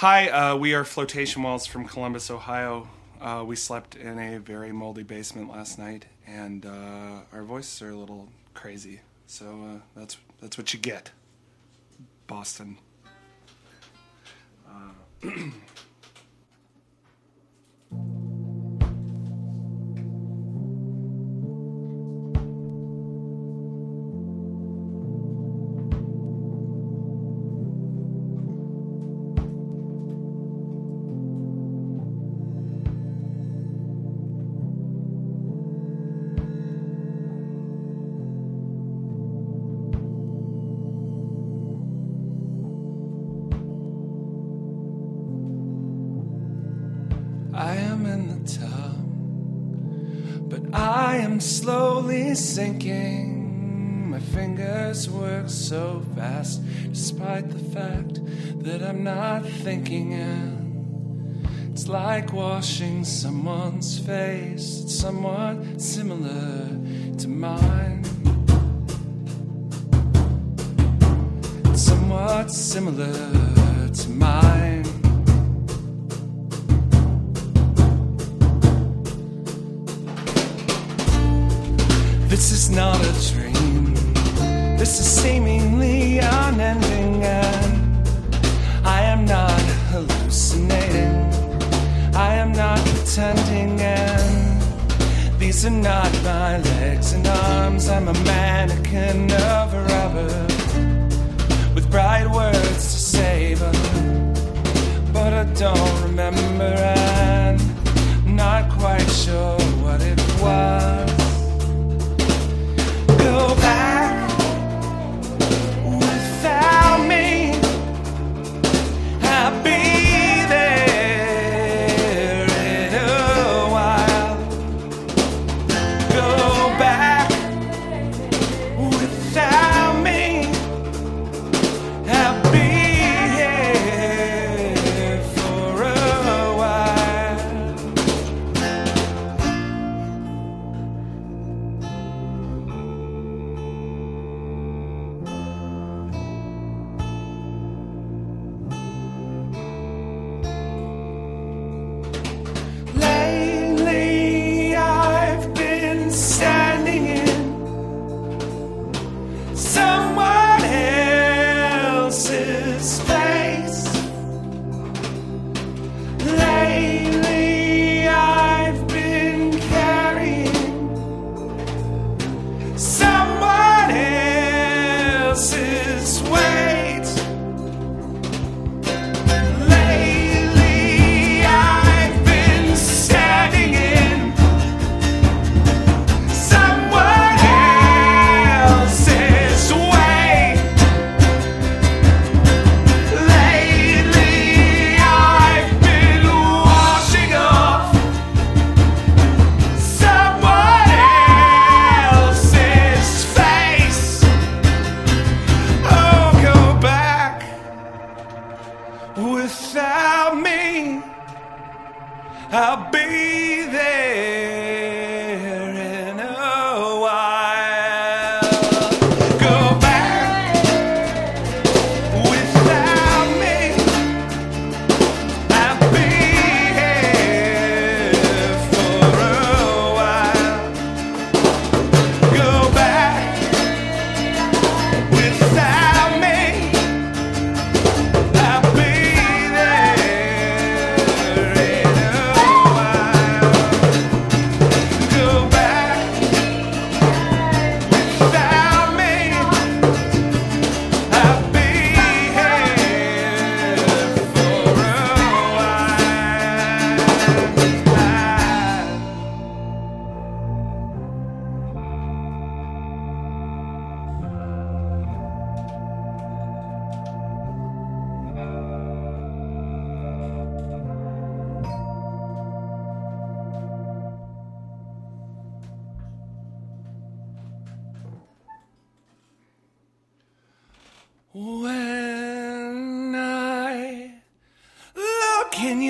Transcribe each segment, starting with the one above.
Hi, uh, we are Flotation Walls from Columbus, Ohio. Uh, we slept in a very moldy basement last night, and uh, our voices are a little crazy. So uh, that's that's what you get, Boston. sinking. My fingers work so fast, despite the fact that I'm not thinking it. It's like washing someone's face, it's somewhat similar to mine. It's somewhat similar to mine. Not a dream. This is seemingly unending, and I am not hallucinating. I am not pretending, and these are not my legs and arms. I'm a mannequin of rubber with bright words to say, but, but I don't remember, and not quite sure what it was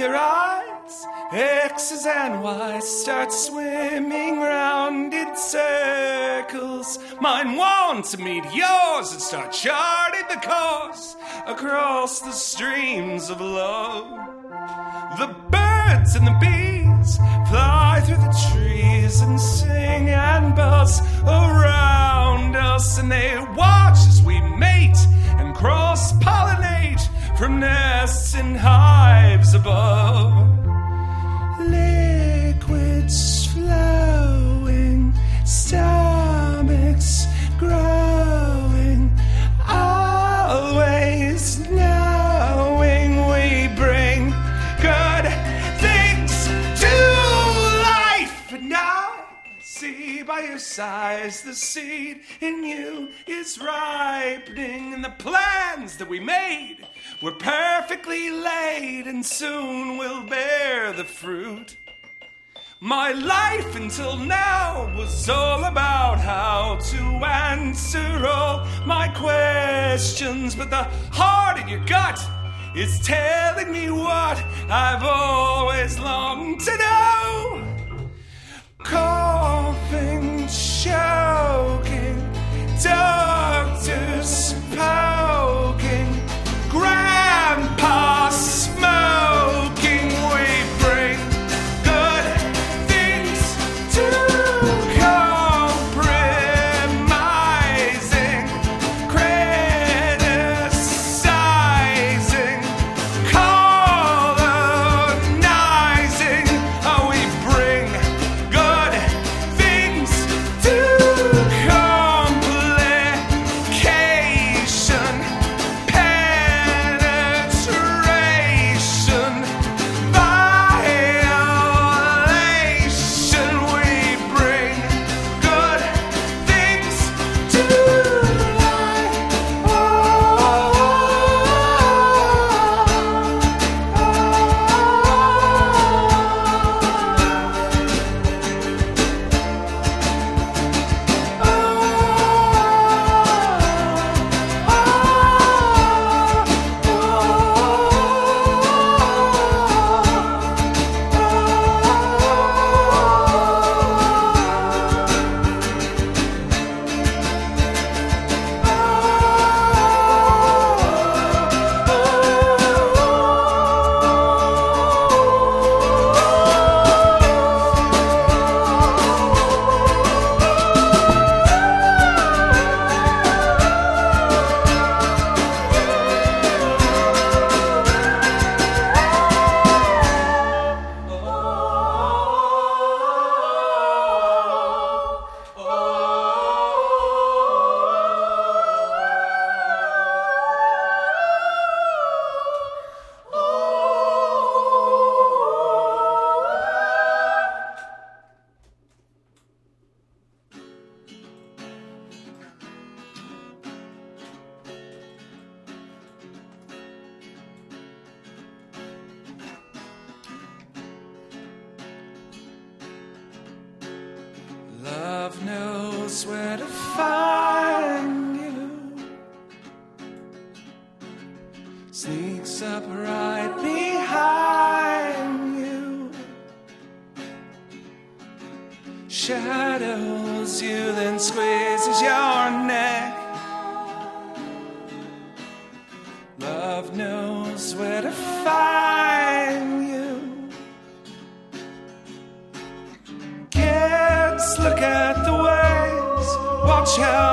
your eyes, X's and Y's start swimming round in circles. Mine want to meet yours and start charting the course across the streams of love. The birds and the bees fly through the trees and sing and buzz around us, and they watch as we mate and cross pollinate from nests in hives above. Liquids flowing, stomachs size the seed in you is ripening, and the plans that we made were perfectly laid, and soon will bear the fruit. My life until now was all about how to answer all my questions, but the heart in your gut is telling me what I've always longed to know. Coughing, choking, doctors poking, Shadows you, then squeezes your neck. Love knows where to find you. Kids, look at the waves, watch how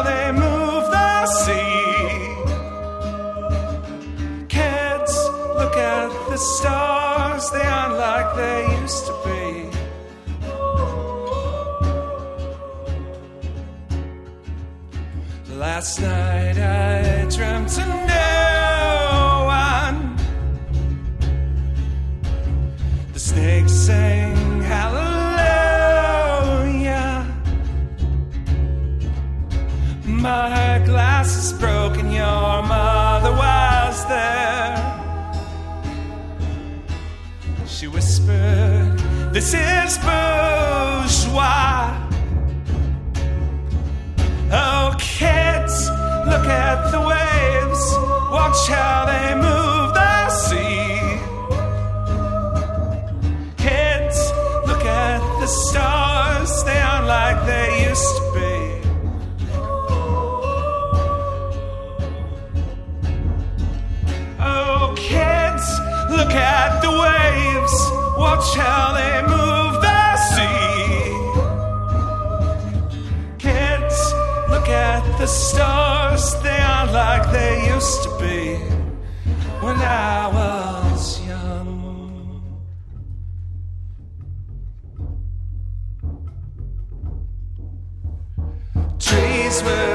Last night I dreamt to no one. The snakes sang hallelujah. My glass is broken, your mother was there. She whispered, This is bourgeois. Look at the waves, watch how they move the sea. Kids, look at the stars, they aren't like they used to be. Oh, kids, look at the waves, watch how they move. the stars, they aren't like they used to be when I was young. Trees were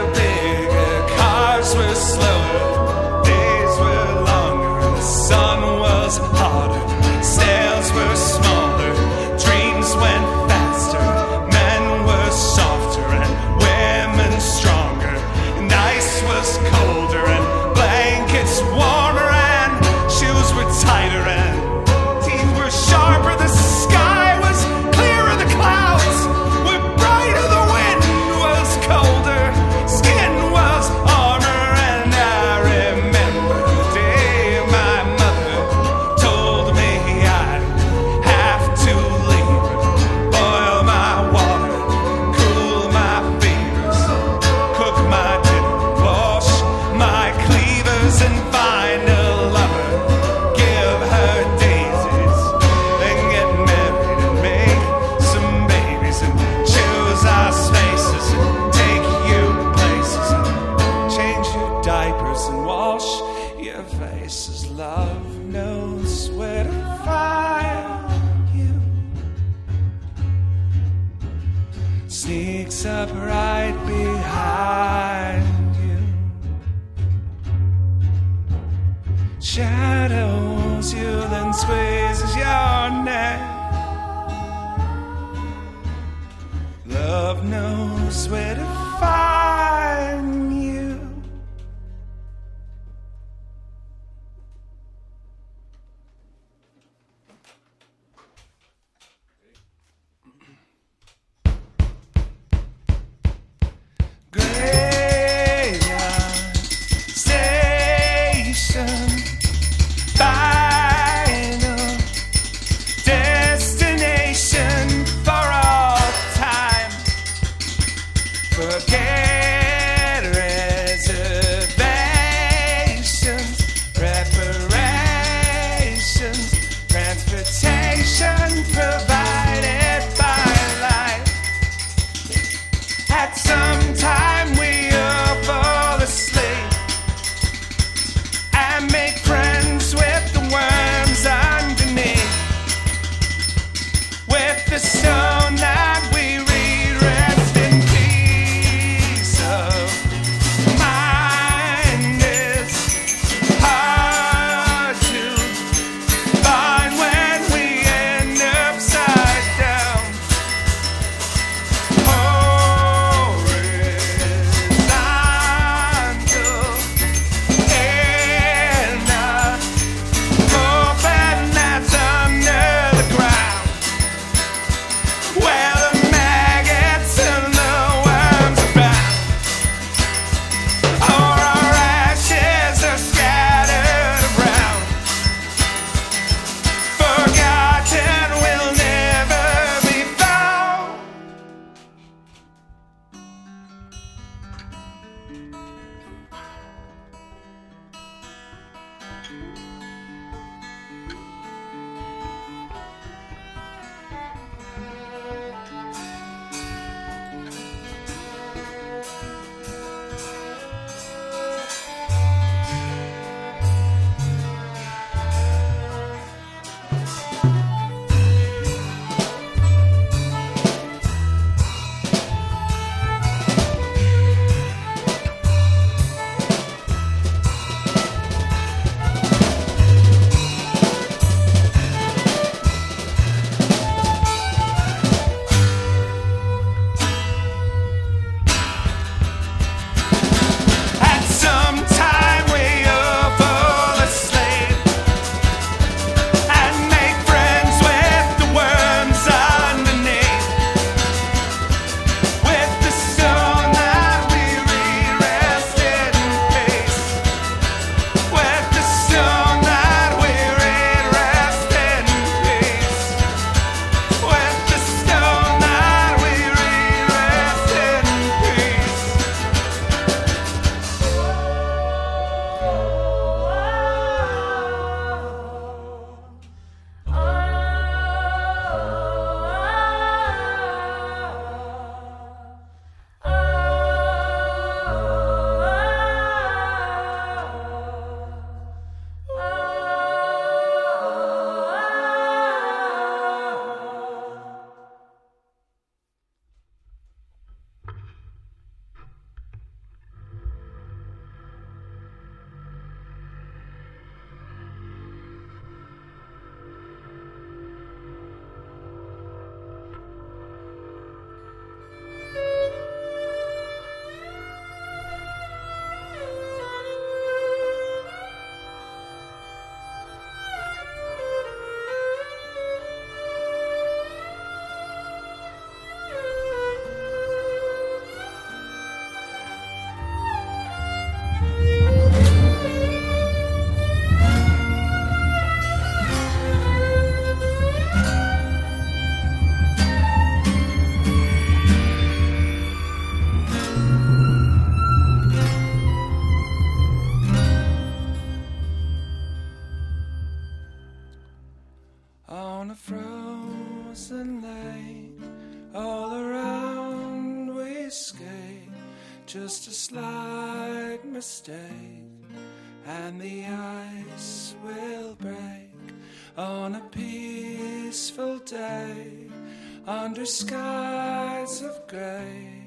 under skies of grey.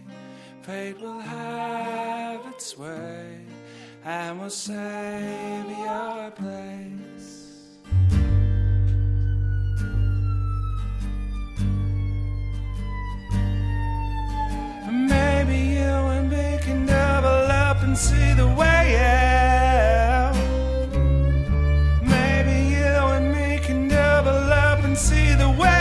Fate will have its way and will save your place. Maybe you and me can double up and see the way out. Maybe you and me can double up and see the way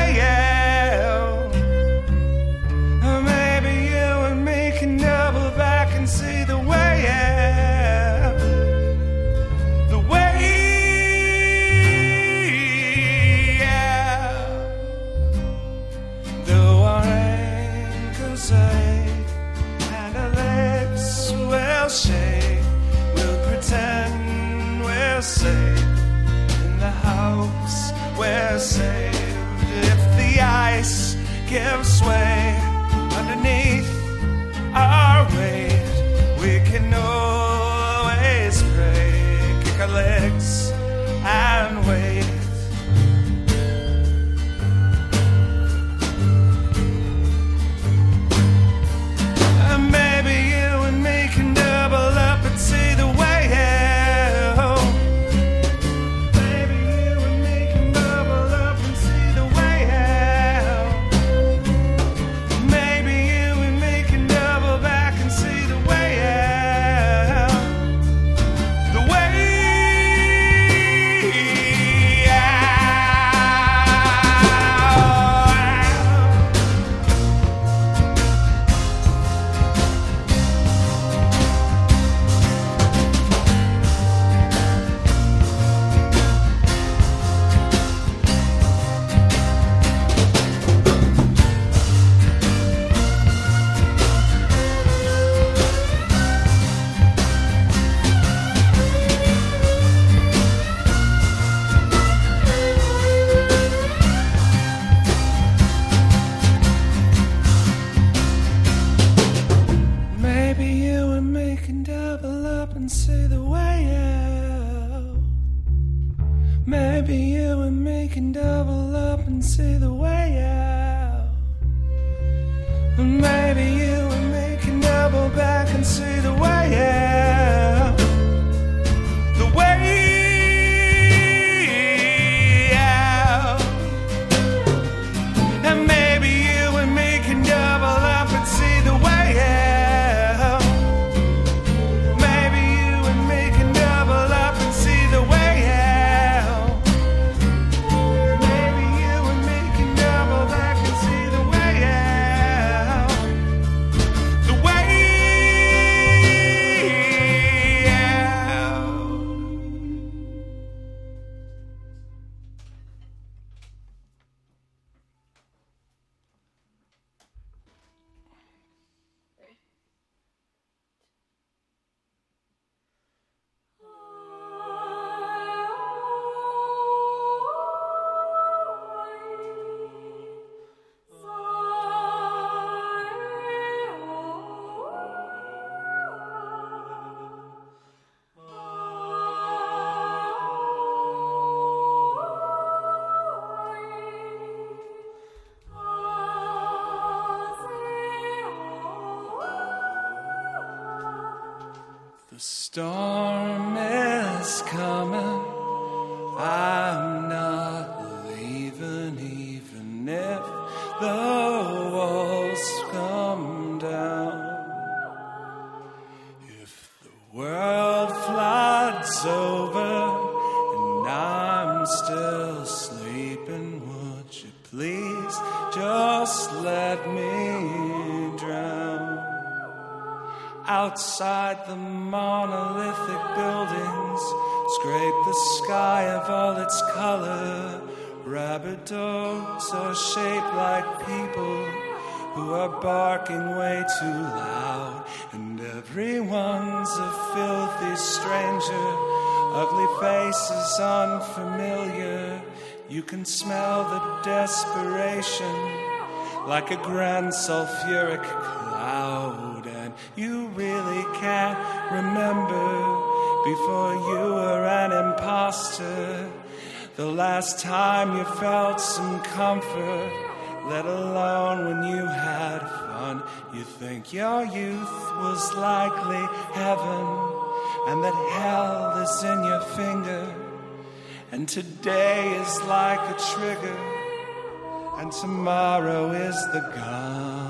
see the way out. Maybe you and me can double up and see the way out. Maybe you and me can double back and see the way out. Storm is coming. I'm not leaving, even if the walls come down. If the world floods over and I'm still sleeping, would you please just let me? Outside the monolithic buildings, scrape the sky of all its color. Rabbit dogs are shaped like people who are barking way too loud, and everyone's a filthy stranger. Ugly faces unfamiliar. You can smell the desperation like a grand sulfuric cloud, you really can't remember before you were an imposter. The last time you felt some comfort, let alone when you had fun. You think your youth was likely heaven, and that hell is in your finger. And today is like a trigger, and tomorrow is the gun.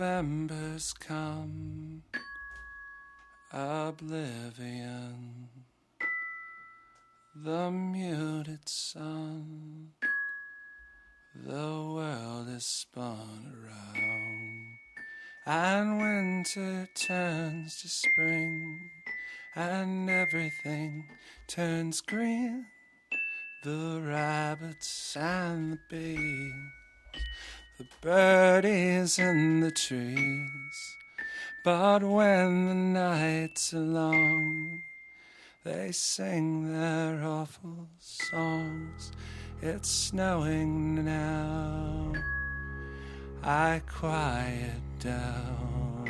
November's come, oblivion, the muted sun, the world is spun around, and winter turns to spring, and everything turns green. The rabbits and the bees, the bird is in the trees, but when the nights are long, they sing their awful songs. It's snowing now. I quiet down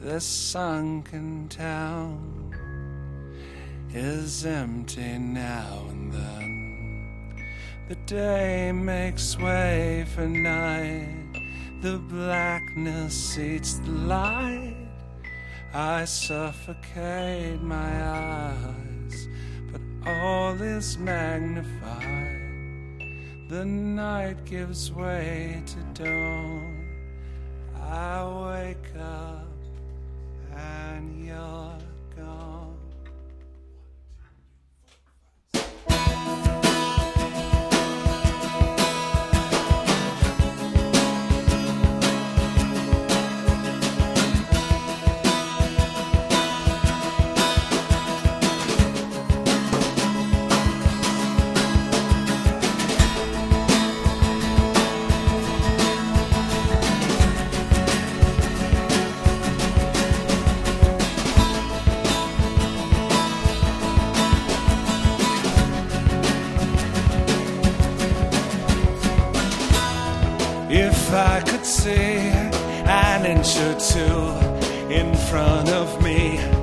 this sunken town is empty now and then. Day makes way for night. The blackness seats the light. I suffocate my eyes, but all is magnified. The night gives way to dawn. I wake up and you're. two in front of me.